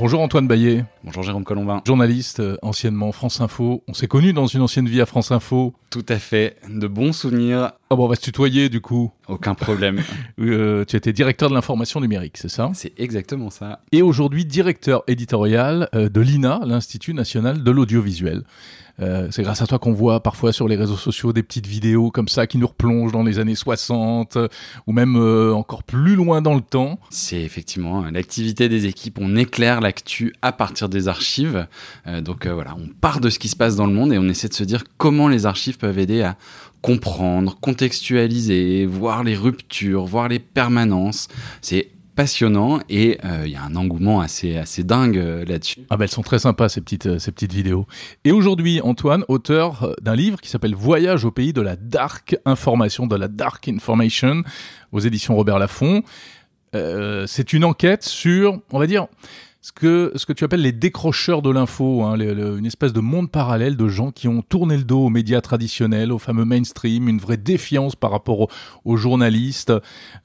Bonjour Antoine Baillet. Bonjour Jérôme Colombin. Journaliste, euh, anciennement France Info. On s'est connus dans une ancienne vie à France Info. Tout à fait. De bons souvenirs. Ah bon, on va se tutoyer du coup. Aucun problème. Euh, tu étais directeur de l'information numérique, c'est ça? C'est exactement ça. Et aujourd'hui directeur éditorial euh, de l'INA, l'Institut national de l'audiovisuel. Euh, c'est grâce à toi qu'on voit parfois sur les réseaux sociaux des petites vidéos comme ça qui nous replongent dans les années 60 euh, ou même euh, encore plus loin dans le temps. C'est effectivement l'activité des équipes. On éclaire l'actu à partir des archives. donc voilà, on part de ce qui se passe dans le monde et on essaie de se dire comment les archives peuvent aider à comprendre, contextualiser, voir les ruptures, voir les permanences. C'est passionnant et euh, il y a un engouement assez, assez dingue euh, là-dessus. Ah ben elles sont très sympas ces petites, euh, ces petites vidéos. Et aujourd'hui, Antoine, auteur d'un livre qui s'appelle Voyage au pays de la dark information, de la dark information, aux éditions Robert Laffont. c'est une enquête sur, on va dire, ce que, ce que tu appelles les décrocheurs de l'info, hein, une espèce de monde parallèle de gens qui ont tourné le dos aux médias traditionnels, au fameux mainstream, une vraie défiance par rapport aux, journalistes.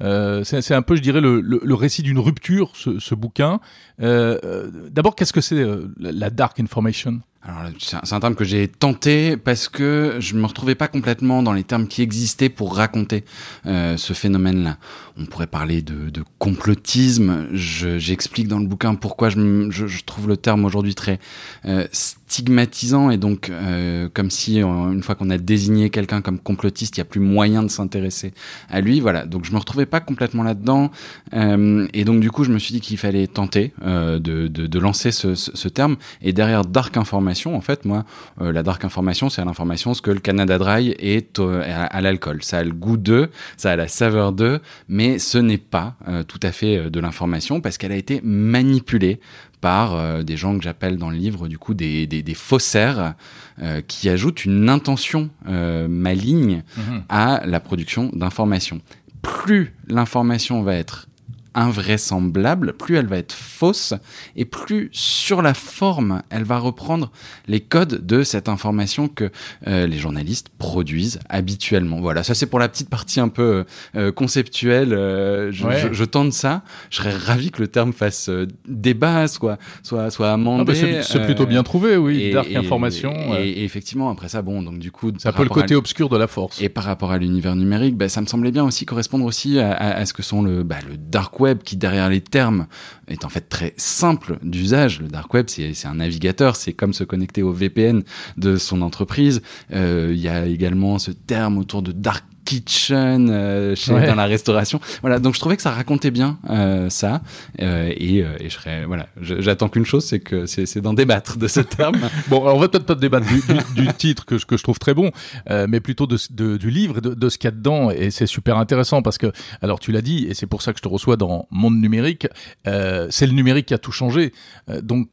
Euh, c'est un peu, je dirais, le, le, récit d'une rupture, ce, ce bouquin. Euh, euh D'abord, qu'est-ce que c'est euh, la dark information? Alors, c'est un terme que j'ai tenté parce que je me retrouvais pas complètement dans les termes qui existaient pour raconter euh, ce phénomène-là. On pourrait parler de, de complotisme. J'explique dans le bouquin pourquoi je, je, trouve le terme aujourd'hui très euh, stigmatisant et donc euh, comme si euh, une fois qu'on a désigné quelqu'un comme complotiste, il y a plus moyen de s'intéresser à lui. Voilà. Donc je me retrouvais pas complètement là-dedans et donc du coup je me suis dit qu'il fallait tenter de, de, lancer ce, ce, terme. Et derrière dark information, en fait, moi, la dark information, c'est l'information ce que le Canada Dry est à, à l'alcool. Ça a le goût d'eux, ça a la saveur d'eux, mais ce n'est pas tout à fait de l'information parce qu'elle a été manipulée par euh, des gens que j'appelle dans le livre du coup des, des, des faussaires euh, qui ajoutent une intention euh, maligne mmh. à la production d'informations. Plus l'information va être invraisemblable, plus elle va être fausse, et plus sur la forme, elle va reprendre les codes de cette information que euh, les journalistes produisent habituellement. Voilà, ça c'est pour la petite partie un peu euh, conceptuelle. Euh, je, ouais. je, je, tente ça. Je serais ravi que le terme fasse débat, soit, soit, soit amendé. Ah bah c'est plutôt bien trouvé, oui. Et, dark et, information. Et, et, effectivement, après ça, bon, donc du coup, c'est un peu le côté obscur de la force. Et par rapport à l'univers numérique, bah, ça me semblait bien aussi correspondre aussi à, à, à ce que sont le, bah, le dark web qui derrière les termes est en fait très simple d'usage. Le dark web, c'est un navigateur, c'est comme se connecter au VPN de son entreprise. Euh, il y a également ce terme autour de dark kitchen euh, chez, ouais. dans la restauration. Voilà, donc je trouvais que ça racontait bien euh, ça. Euh, et, euh, et, je serais, voilà, j'attends qu'une chose, c'est que c'est d'en débattre de ce terme. bon, alors on va peut-être pas débattre du, du, du, titre que je, que je trouve très bon, euh, mais plutôt de, de, du livre, de, de ce qu'il y a dedans. Et c'est super intéressant parce que, alors tu l'as dit, et c'est pour ça que je te reçois dans Monde numérique, euh, c'est le numérique qui a tout changé. donc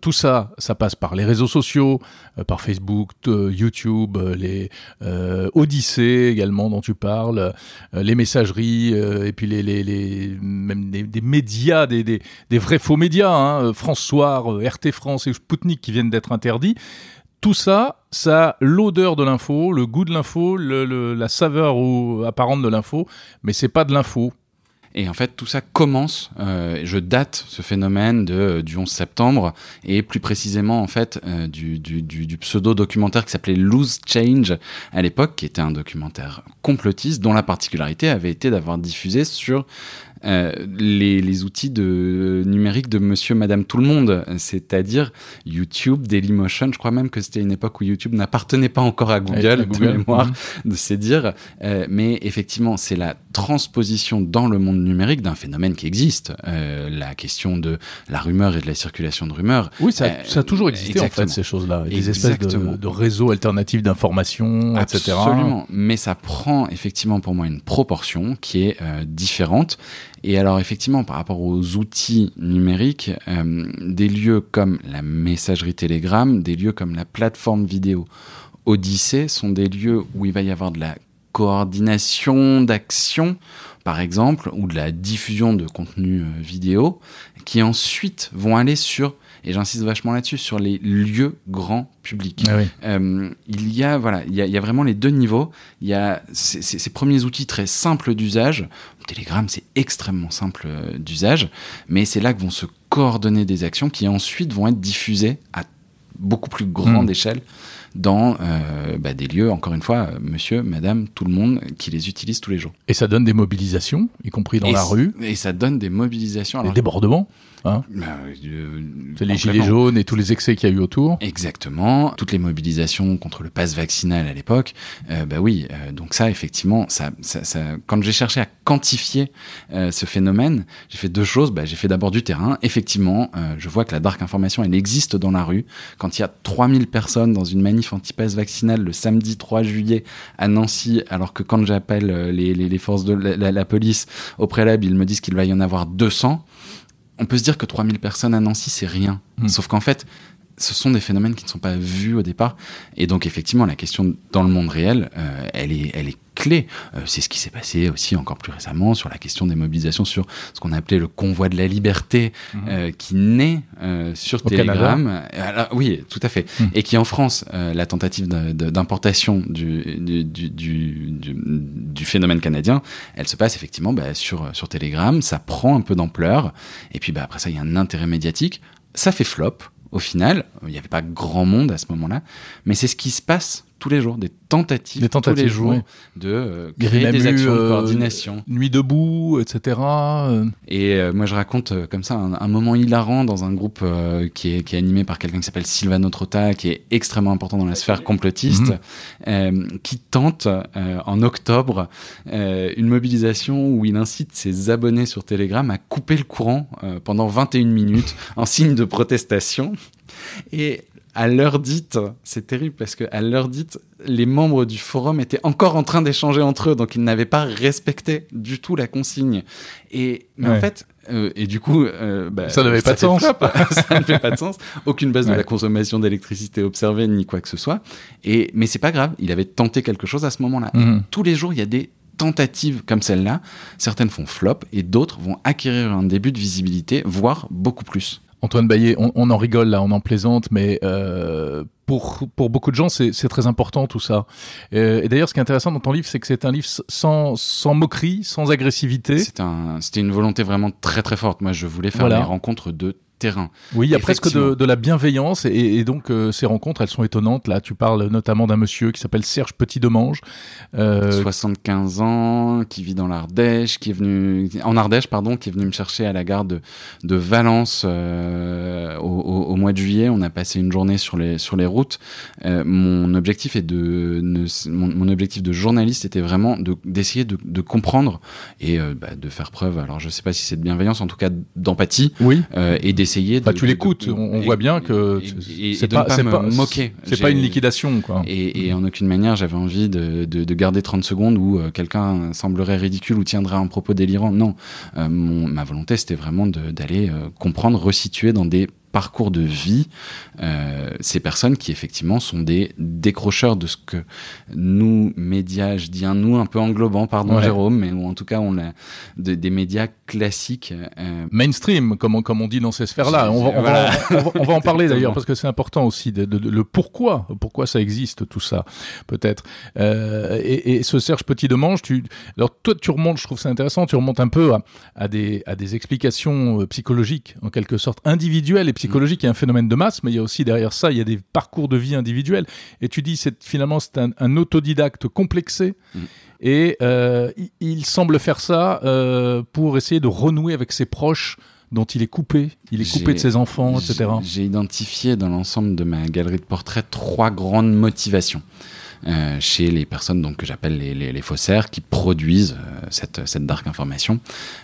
tout ça, ça passe par les réseaux sociaux, par Facebook, YouTube, les Odyssée également dont tu parles, euh, les messageries euh, et puis les, les, même des, médias, des, des, vrais faux médias, hein, France Soir, euh, RT France et Sputnik qui viennent d'être interdits. Tout ça, ça a l'odeur de l'info, le goût de l'info, la saveur ou, apparente de l'info, mais c'est pas de l'info. Et en fait, tout ça commence, euh, je date ce phénomène de, du 11 septembre, et plus précisément, en fait, euh, du, du pseudo-documentaire qui s'appelait Loose Change à l'époque, qui était un documentaire complotiste, dont la particularité avait été d'avoir diffusé sur euh, les, les, outils de numérique de Monsieur, Madame, tout le monde, c'est-à-dire YouTube, Dailymotion. Je crois même que c'était une époque où YouTube n'appartenait pas encore à Google, à Google. de mémoire, mmh. de c'est dire. Euh, mais effectivement, c'est la transposition dans le monde numérique d'un phénomène qui existe. Euh, la question de la rumeur et de la circulation de rumeurs. Oui, ça, ça a toujours existé en fait ces choses-là, des espèces de, de, réseaux alternatifs d'information, etc. Absolument. Mais ça prend effectivement pour moi une proportion qui est différente. Et alors effectivement, par rapport aux outils numériques, euh, des lieux comme la messagerie Telegram, des lieux comme la plateforme vidéo Odyssée sont des lieux où il va y avoir de la coordination d'action, par exemple, ou de la diffusion de contenu euh, vidéo, qui ensuite vont aller sur et j'insiste vachement là-dessus, sur les lieux grands publics. Ah oui. Euh, il y a voilà, il y a, il y a vraiment les deux niveaux. Il y a ces, ces- ces premiers outils très simples d'usage. Telegram, c'est extrêmement simple euh, d'usage, mais c'est là que vont se coordonner des actions qui ensuite vont être diffusées à beaucoup plus grande Mm. échelle dans euh, bah, des lieux, encore une fois, euh, monsieur, madame, tout le monde qui les utilise tous les jours. Et ça donne des mobilisations, y compris dans et la rue, Et ça donne des mobilisations. des débordements. Hein euh, euh, C'est les gilets jaunes et tous les excès qu'il y a eu autour. Exactement. Toutes les mobilisations contre le pass vaccinal à l'époque, euh, bah oui. euh, donc ça, effectivement, ça, ça, ça- quand j'ai cherché à quantifier ce phénomène, j'ai fait deux choses. Bah, j'ai fait d'abord du terrain. Effectivement, je vois que la dark information, elle existe dans la rue. Quand il y a 3000 personnes dans une manif anti-pass vaccinal le samedi 3 juillet à Nancy, alors que quand j'appelle euh, les, les, les forces de la, la- la police au préalable, ils me disent qu'il va y en avoir 200. On peut se dire que 3000 personnes à Nancy, c'est rien. Mm. Sauf qu'en fait, ce sont des phénomènes qui ne sont pas vus au départ. Et donc, effectivement, la question dans le monde réel, euh, elle, est, elle est clé. Euh, c'est ce qui s'est passé aussi encore plus récemment sur la question des mobilisations sur ce qu'on appelait le convoi de la liberté, euh, qui naît euh, sur Au Telegram. Alors, oui, tout à fait. Mm. Et qui en France, euh, la tentative d'importation du, du, du- du phénomène canadien, elle se passe effectivement bah, sur, sur Telegram. Ça prend un peu d'ampleur. Et puis bah, après ça, il y a un intérêt médiatique. Ça fait flop. Au final, il n'y avait pas grand monde à ce moment-là, mais c'est ce qui se passe tous les jours, des tentatives, Des tentatives, tous les jours oui. de euh, créer des eu, actions de euh, coordination. Nuit debout, etc. Et euh, moi, je raconte euh, comme ça un, un moment hilarant dans un groupe euh, qui, est, qui est animé par quelqu'un qui s'appelle Silvano Trotta, qui est extrêmement important dans la sphère complotiste, Mhm. euh, qui tente euh, en octobre euh, une mobilisation où il incite ses abonnés sur Telegram à couper le courant euh, pendant 21 minutes en signe de protestation. Et à l'heure dite, c'est terrible parce que à l'heure dite, les membres du forum étaient encore en train d'échanger entre eux, donc ils n'avaient pas respecté du tout la consigne. Et mais en fait, euh, et du coup, euh, bah, Ça n'avait pas de sens. flop. ça ne fait pas de sens. Aucune baisse de la consommation d'électricité observée ni quoi que ce soit. Et mais c'est pas grave. Il avait tenté quelque chose à ce moment-là. Mhm. Tous les jours, il y a des tentatives comme celle-là. Certaines font flop et d'autres vont acquérir un début de visibilité, voire beaucoup plus. Antoine Baillet, on, on en rigole là, on en plaisante, mais euh, pour, pour beaucoup de gens, c'est très important tout ça. Euh, et d'ailleurs, ce qui est intéressant dans ton livre, c'est que c'est un livre sans, sans moquerie, sans agressivité. C'est un, c'était une volonté vraiment très très forte. Moi, je voulais faire Voilà. des rencontres de terrain. Oui, il y a presque de, la bienveillance et, et donc euh, ces rencontres, elles sont étonnantes. Là, tu parles notamment d'un monsieur qui s'appelle Serge Petit-Demange. Euh, 75 ans, qui vit dans l'Ardèche, qui est venu en Ardèche, pardon, qui est venu me chercher à la gare de, de Valence euh, au, au- au mois de juillet. On a passé une journée sur les sur les routes. Euh, mon objectif est de ne- mon, mon objectif de journaliste était vraiment de d'essayer de, de comprendre et euh, bah, de faire preuve. Alors je sais pas si c'est de bienveillance, en tout cas d'empathie oui. euh, et d'essayer. Bah, de, tu l'écoutes, on, et- voit bien que c'est- pas, pas pas, moquer. C'est pas une liquidation, quoi. et, et en aucune manière, j'avais envie de, de, de garder 30 secondes où euh, quelqu'un semblerait ridicule ou tiendrait un propos délirant. Non, Euh, mon, ma volonté, c'était vraiment d'aller euh, comprendre, resituer dans des parcours de vie euh, ces personnes qui effectivement sont des décrocheurs de ce que nous médias, je dis un nous un peu englobant, pardon Ouais. Jérôme, mais ou en tout cas on de- des médias classiques. euh, Mainstream, comme on, comme on dit dans ces sphères-là. On va, on, Voilà. va, on, va, on va en parler d'ailleurs parce que c'est important aussi de, de- de- le pourquoi, pourquoi ça existe tout ça, peut-être. Euh, et, et ce Serge Petit Demange, tu, alors toi tu remontes, je trouve ça intéressant, tu remontes un peu à, à des à des explications euh, psychologiques en quelque sorte individuelles et psychologiques. Il y a un phénomène de masse, mais il y a aussi derrière ça, il y a des parcours de vie individuels. Et tu dis, c'est finalement c'est un, un autodidacte complexé. Mm. Et euh, il, il semble faire ça pour essayer de renouer avec ses proches dont il est coupé. Il est coupé de ses enfants, etc. J'ai- J'ai identifié dans l'ensemble de ma galerie de portraits trois grandes motivations. euh, chez les personnes donc que j'appelle les, les, les faussaires qui produisent euh, cette, cette dark information.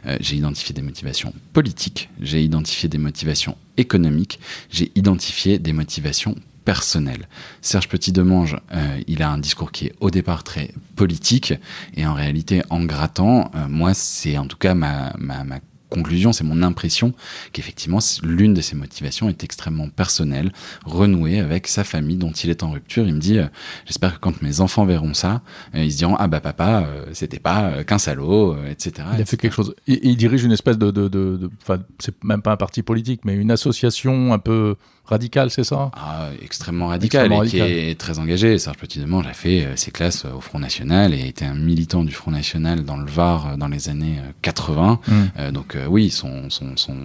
Euh, j'ai identifié des motivations politiques, j'ai identifié des motivations économiques, j'ai identifié des motivations personnelles. Serge Petit-Demange, euh, il a un discours qui est au départ très politique et en réalité en grattant, euh, moi c'est en tout cas ma, ma, ma conclusion, c'est mon impression qu'effectivement, l'une de ses motivations est extrêmement personnelle, renouée avec sa famille dont il est en rupture. Il me dit, euh, j'espère que quand mes enfants verront ça, euh, ils se diront, ah bah papa, euh, c'était pas qu'un salaud, etc. Il a fait quelque chose. Il, il dirige une espèce de, de, de, enfin, c'est même pas un parti politique, mais une association un peu radical, c'est ça? Ah, Extrêmement radical et qui est très engagé. Serge Petit-Demange a fait euh, ses classes euh, au Front National et était un militant du Front National dans le Var euh, dans les années 80. Mm. donc oui, son, son, son,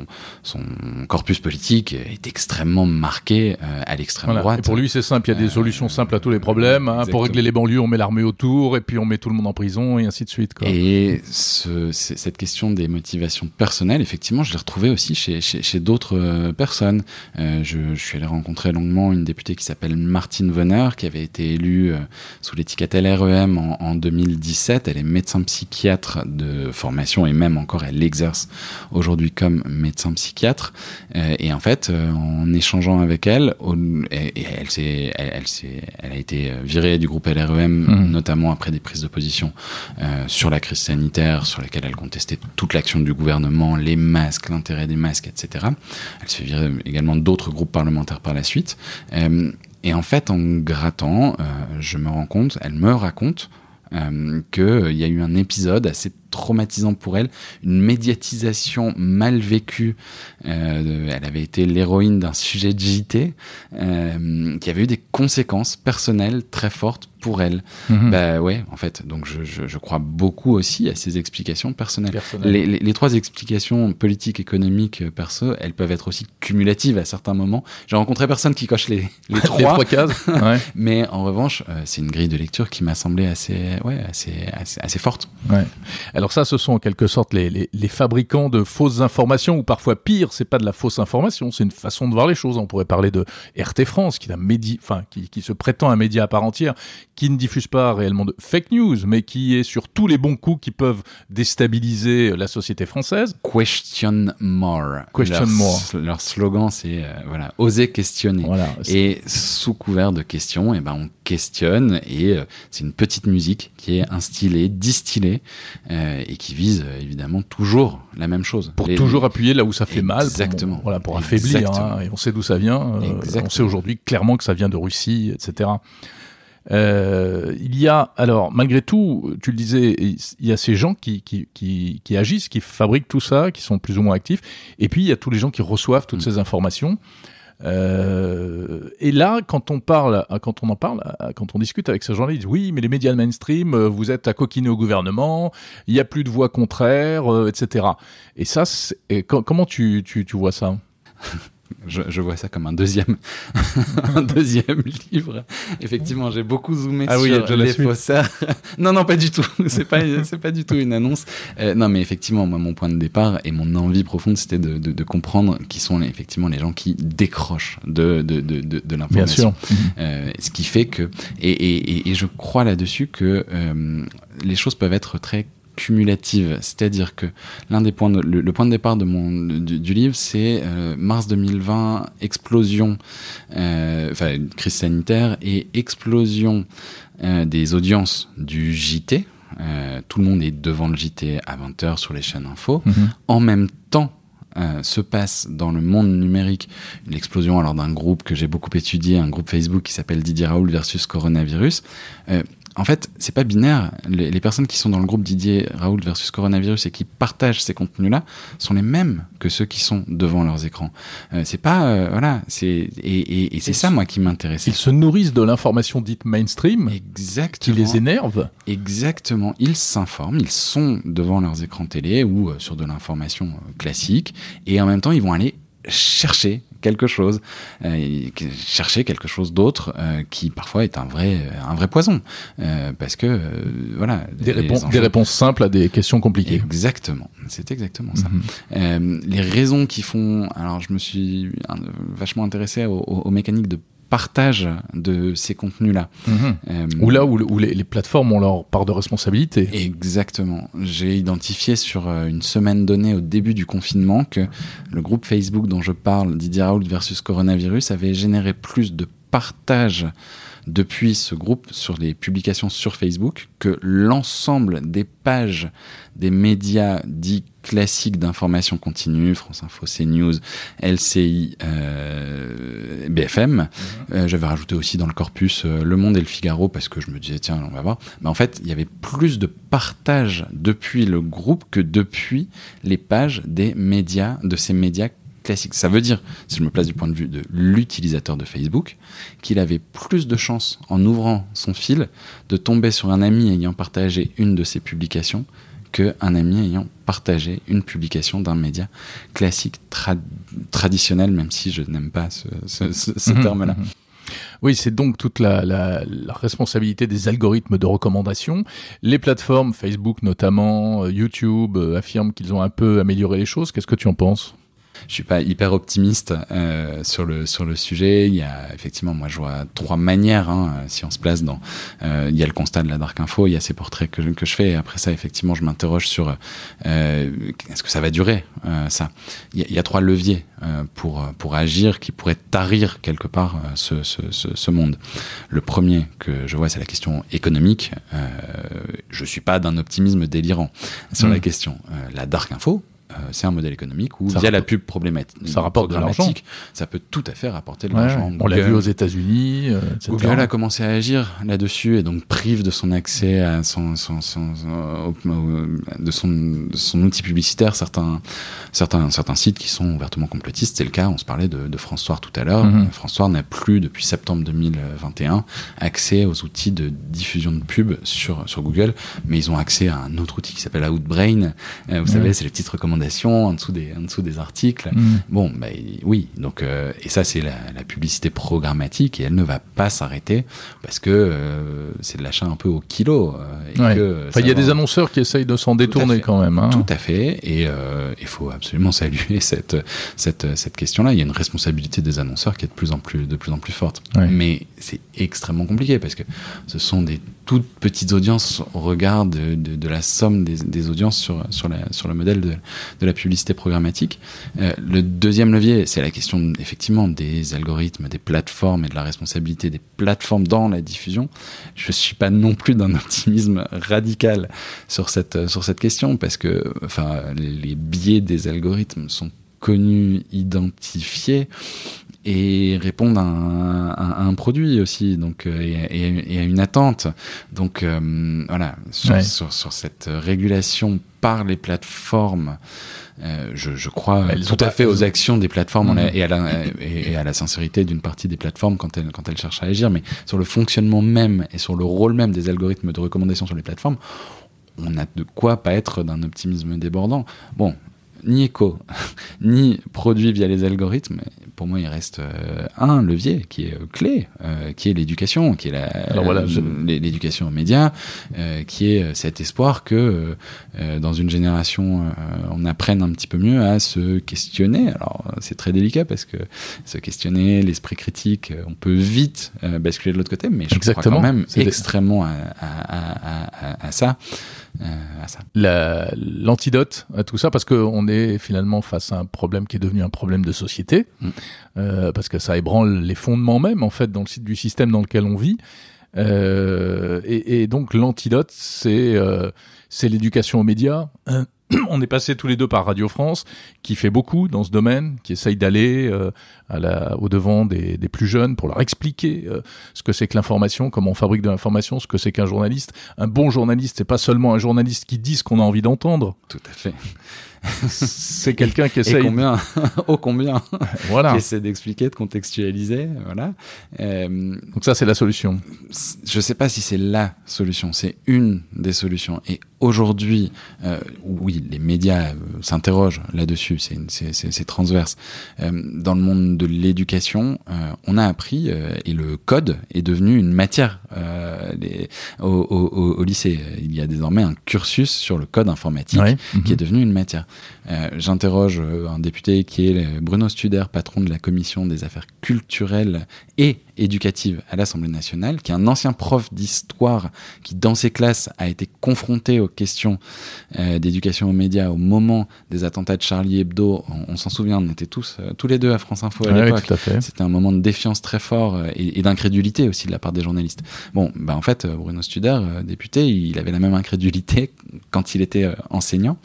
son, corpus politique est extrêmement marqué à l'extrême droite. Et pour lui, c'est simple, il y a des solutions simples à tous les problèmes. Hein. Pour régler les banlieues, on met l'armée autour et puis on met tout le monde en prison et ainsi de suite. Quoi. Et ce, cette question des motivations personnelles, effectivement, je l'ai retrouvée aussi chez, chez, chez d'autres personnes. je, je suis allé rencontrer longuement une députée qui s'appelle Martine Venner, qui avait été élue euh, sous l'étiquette LREM en, 2017. Elle est médecin psychiatre de formation et même encore elle exerce aujourd'hui comme médecin psychiatre. Euh, et en fait, euh, en échangeant avec elle, et, elle, s'est, elle, elle, a été virée du groupe LREM, mmh. notamment après des prises de position sur la crise sanitaire, sur lesquelles elle contestait toute l'action du gouvernement, les masques, l'intérêt des masques, etc. Elle se fait virer également d'autres groupes par par la suite. Euh, et en fait, en grattant, euh, je me rends compte, elle me raconte euh, qu'il y a eu un épisode assez traumatisant pour elle, une médiatisation mal vécue. Euh, elle avait été l'héroïne d'un sujet de JT euh, qui avait eu des conséquences personnelles très fortes pour elle. Mhm. Bah ouais, en fait. Donc je, je, je, crois beaucoup aussi à ces explications personnelles. Les, les, les, trois explications politiques, économiques, euh, perso, elles peuvent être aussi cumulatives à certains moments. J'ai rencontré personne qui coche les, les trois. trois cases. Ouais. Mais en revanche, euh, c'est une grille de lecture qui m'a semblé assez, ouais, assez, assez, assez forte. Ouais. Alors ça, ce sont en quelque sorte les, les, les fabricants de fausses informations, ou parfois pire, c'est pas de la fausse information, c'est une façon de voir les choses. On pourrait parler de RT France, qui, médi enfin, qui, qui se prétend un média à part entière, qui ne diffuse pas réellement de fake news, mais qui est sur tous les bons coups qui peuvent déstabiliser la société française. Question more. Question leur, more. Leur slogan, c'est euh, voilà, oser questionner. Voilà, et sous couvert de questions, et eh ben on questionne et euh, c'est une petite musique qui est instillée, distillée euh, et qui vise euh, évidemment toujours la même chose. Pour toujours appuyer là où ça fait Exactement. mal. Exactement. Voilà, pour affaiblir. Hein, et on sait d'où ça vient. Euh, on sait aujourd'hui clairement que ça vient de Russie, etc. Euh, il y a, alors, malgré tout, tu le disais, il y a ces gens qui, qui, qui, qui, agissent, qui fabriquent tout ça, qui sont plus ou moins actifs, et puis il y a tous les gens qui reçoivent toutes mmh. ces informations. Euh, et là, quand on parle, quand on en parle, quand on discute avec ces gens-là, ils disent oui, mais les médias mainstream, euh, vous êtes à coquiner au gouvernement, il n'y a plus de voix contraires, euh, etc. Et ça, et comment tu, tu, tu vois ça? je, je, vois ça comme un deuxième, un deuxième livre. Effectivement, j'ai beaucoup zoomé ah sur oui, les faussaires. non, non, pas du tout. C'est pas, c'est pas du tout une annonce. Euh, non, mais effectivement, moi, mon point de départ et mon envie profonde, c'était de, de, de, comprendre qui sont les, effectivement les gens qui décrochent de, de, de, de, de l'information. Euh, ce qui fait que, et, et, et je crois là-dessus que euh, les choses peuvent être très cumulative, c'est-à-dire que l'un des points, de, le, le, point de départ de mon du, du livre, c'est euh, mars 2020, explosion, euh, enfin crise sanitaire et explosion euh, des audiences du JT. Tout le monde est devant le JT à 20h sur les chaînes info. -hmm. En même temps, euh, se passe dans le monde numérique une explosion alors d'un groupe que j'ai beaucoup étudié, un groupe Facebook qui s'appelle Didier Raoul versus coronavirus. Euh, en fait, c'est pas binaire. Les, les, personnes qui sont dans le groupe Didier Raoult versus coronavirus et qui partagent ces contenus-là sont les mêmes que ceux qui sont devant leurs écrans. Euh, c'est pas euh, voilà, c'est et, et, et c'est ça moi qui m'intéresse. Ils se nourrissent de l'information dite mainstream, exactement, qui les énerve. Exactement. Ils s'informent, ils sont devant leurs écrans télé ou euh, sur de l'information euh, classique, et en même temps ils vont aller chercher quelque chose, euh, chercher quelque chose d'autre euh, qui parfois est un vrai, un vrai poison. Euh, parce que, voilà. Des, réponses, enjeux... des réponses simples à des questions compliquées. Exactement. C'est exactement ça. Mm -hmm. les raisons qui font. Alors, je me suis vachement intéressé aux, aux mécaniques de partage de ces contenus-là. Mmh. Euh, ou là où, où les, les, plateformes ont leur part de responsabilité. Exactement. J'ai identifié sur une semaine donnée au début du confinement que le groupe Facebook dont je parle, Didier Raoult versus coronavirus, avait généré plus de partage depuis ce groupe sur les publications sur Facebook que l'ensemble des pages des médias dits classiques d'information continue, France Info, CNews, LCI, euh, BFM. Mhm. Euh, J'avais rajouté aussi dans le corpus euh, Le Monde et le Figaro parce que je me disais tiens on va voir. Mais en fait il y avait plus de partage depuis le groupe que depuis les pages des médias de ces médias classique. Ça veut dire, si je me place du point de vue de l'utilisateur de Facebook, qu'il avait plus de chances, en ouvrant son fil, de tomber sur un ami ayant partagé une de ses publications qu'un ami ayant partagé une publication d'un média classique traditionnel, même si je n'aime pas ce, mhm, terme-là. Mhm. Oui, c'est donc toute la, la, responsabilité des algorithmes de recommandation. Les plateformes, Facebook notamment, euh, YouTube, euh, affirment qu'ils ont un peu amélioré les choses. Qu'est-ce que tu en penses? Je suis pas hyper optimiste euh, sur le sur le sujet. Il y a effectivement, moi, je vois trois manières. Hein, si on se place dans, euh, il y a le constat de la dark info, il y a ces portraits que que je fais. Et après ça, effectivement, je m'interroge sur euh, est-ce que ça va durer euh, ça? Il y, a, il y, a, trois leviers euh, pour pour agir qui pourraient tarir quelque part euh, ce, ce, ce, ce, monde. Le premier que je vois, c'est la question économique. je suis pas d'un optimisme délirant sur la mmh. question. la dark info, euh, c'est un modèle économique où, via la pub problématique, ça rapporte de l'argent. Ça peut tout à fait rapporter de l'argent. On l'a vu aux États-Unis. Euh, Google a commencé à agir là-dessus et donc prive de son accès à son, son, son, de son, de son outil publicitaire certains, certains, certains sites qui sont ouvertement complotistes. C'est le cas, on se parlait de, de France Soir tout à l'heure. Mm France Soir n'a plus, depuis septembre 2021, accès aux outils de diffusion de pub sur, sur Google, mais ils ont accès à un autre outil qui s'appelle Outbrain. Euh, vous savez, c'est les petites recommandations en dessous des, en dessous des articles. Mm. Bon, bah, oui, donc, euh, et ça, c'est la, publicité programmatique et elle ne va pas s'arrêter parce que euh, c'est de l'achat un peu au kilo. Euh, il y a des annonceurs qui essayent de s'en détourner quand même. Hein. Tout à fait, et il faut absolument saluer cette, cette, cette question-là. Il y a une responsabilité des annonceurs qui est de plus en plus, de plus, en plus forte. Mais c'est extrêmement compliqué parce que ce sont des toutes petites audiences au regard de, la somme des, audiences sur, sur, la, sur le modèle de, la publicité programmatique. Euh, le deuxième levier, c'est la question effectivement des algorithmes, des plateformes et de la responsabilité des plateformes dans la diffusion. Je suis pas non plus d'un optimisme radical sur cette, sur cette question parce que enfin, les biais des algorithmes sont connus, identifiés et répondre à un, produit aussi, donc euh, et, à une attente. Donc euh, voilà, sur, sur, cette régulation par les plateformes. Euh, je, je, crois tout à fait aux actions des plateformes mm. et, à la, et, à la sincérité d'une partie des plateformes quand elles, quand elles cherchent à agir, mais sur le fonctionnement même et sur le rôle même des algorithmes de recommandation sur les plateformes, on a de quoi pas être d'un optimisme débordant. Bon, ni écho, ni produit via les algorithmes, pour moi, il reste euh, un levier qui est euh, clé, euh, qui est l'éducation, qui est l'éducation aux médias, qui est cet espoir que dans une génération, on apprenne un petit peu mieux à se questionner. Alors, c'est très délicat parce que se questionner, l'esprit critique, on peut vite basculer de l'autre côté, mais je crois quand même extrêmement à ça. Euh, l'antidote à tout ça, parce qu'on est finalement face à un problème qui est devenu un problème de société, mm. euh, parce que ça ébranle les fondements même, en fait, dans le, du système dans lequel on vit. Euh, et, et, donc l'antidote, c'est euh, c'est l'éducation aux médias, on est passé tous les deux par Radio France, qui fait beaucoup dans ce domaine, qui essaye d'aller euh, au devant des, plus jeunes pour leur expliquer euh, ce que c'est que l'information, comment on fabrique de l'information, ce que c'est qu'un journaliste. Un bon journaliste, c'est pas seulement un journaliste qui dit ce qu'on a envie d'entendre. Tout à fait c'est quelqu'un qui essaie. combien Ô combien Voilà. qui essaie d'expliquer, de contextualiser. Voilà. Euh, Donc ça, c'est la solution. Je sais pas si c'est la solution. C'est une des solutions. Et aujourd'hui, euh, oui, les médias euh, s'interrogent là-dessus. C'est transverse. Dans le monde de l'éducation, on a appris et le code est devenu une matière les, au, au, au, lycée. Il y a désormais un cursus sur le code informatique qui est mhm. devenu une matière. Euh, j'interroge euh, un député qui est Bruno Studer, patron de la commission des affaires culturelles et éducative à l'Assemblée nationale, qui est un ancien prof d'histoire qui, dans ses classes, a été confronté aux questions euh, d'éducation aux médias au moment des attentats de Charlie Hebdo. On, s'en souvient, on était tous, euh, tous les deux à France Info à l'époque. C'était un moment de défiance très fort euh, et, d'incrédulité aussi de la part des journalistes. Bon, bah en fait, Bruno Studer, député, il avait la même incrédulité quand il était enseignant.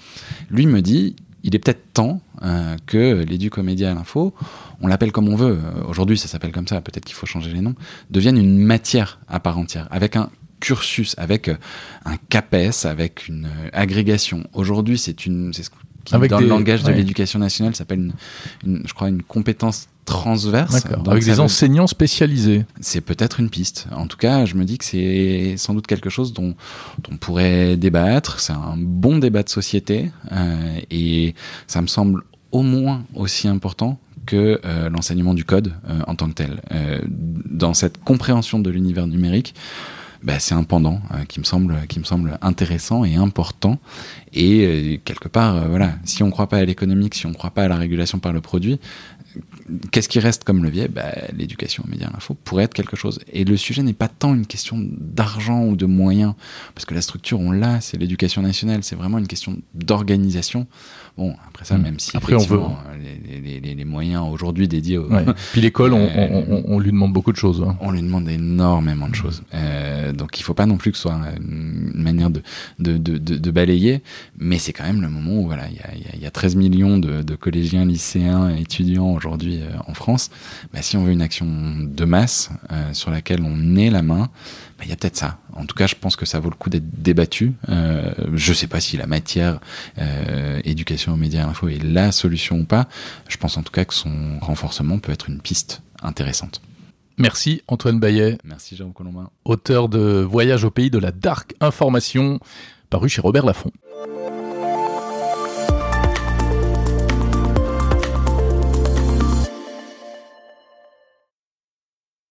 Lui me dit, il est peut-être temps euh, que l'éducomédia à l'info, on l'appelle comme on veut, euh, aujourd'hui ça s'appelle comme ça, peut-être qu'il faut changer les noms, devienne une matière à part entière, avec un cursus, avec euh, un CAPES, avec une agrégation. Aujourd'hui, c'est une, c'est ce qui, avec dans le langage de l'éducation nationale s'appelle une, je crois, une compétence transverse. Avec des enseignants spécialisés. C'est peut-être une piste. En tout cas, je me dis que c'est sans doute quelque chose dont, on pourrait débattre. C'est un bon débat de société euh, et ça me semble au moins aussi important que euh, l'enseignement du code euh, en tant que tel. dans cette compréhension de l'univers numérique, bah, c'est un pendant qui me semble qui me semble intéressant et important et quelque part voilà si on ne croit pas à l'économique si on ne croit pas à la régulation par le produit qu'est-ce qui reste comme levier? Bah, L'éducation aux médias et l'info pourrait être quelque chose. Et le sujet n'est pas tant une question d'argent ou de moyens, parce que la structure, on l'a, c'est l'éducation nationale, c'est vraiment une question d'organisation. Bon, après ça, hmm. même si après on veut les, les, les moyens aujourd'hui dédiés au... Puis l'école, on, on, on, lui demande beaucoup de choses. Hein. On lui demande énormément de choses. Euh, donc il faut pas non plus que ce soit une manière de, de, de, de, balayer, mais c'est quand même le moment où voilà, il y a, y a 13 millions de, de collégiens, lycéens, étudiants aujourd'hui euh, en France. Bah, si on veut une action de masse euh, sur laquelle on est la main, bah, il y a peut-être ça. En tout cas, je pense que ça vaut le coup d'être débattu. Euh, je ne sais pas si la matière éducation aux médias et info est la solution ou pas. Je pense en tout cas que son renforcement peut être une piste intéressante. Merci Antoine Bayet. Merci Jérôme Colombin. Auteur de Voyage au pays de la dark information, paru chez Robert Laffont.